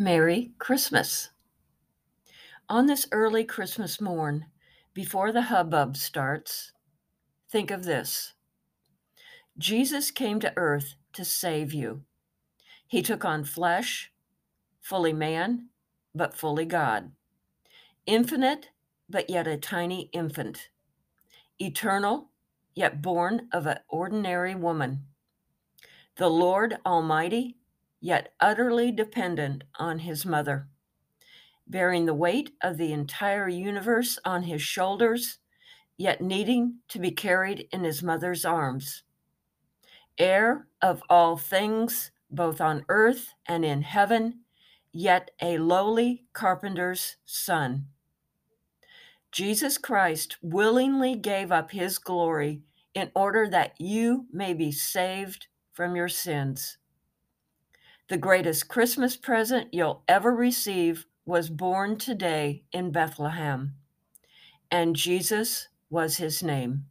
Merry Christmas. On this early Christmas morn, before the hubbub starts, think of this Jesus came to earth to save you. He took on flesh, fully man, but fully God, infinite, but yet a tiny infant, eternal, yet born of an ordinary woman, the Lord Almighty yet utterly dependent on his mother. Bearing the weight of the entire universe on his shoulders, yet needing to be carried in his mother's arms. Heir of all things, both on earth and in heaven, yet a lowly carpenter's son. Jesus Christ willingly gave up his glory in order that you may be saved from your sins. The greatest Christmas present you'll ever receive was born today in Bethlehem, and Jesus was his name.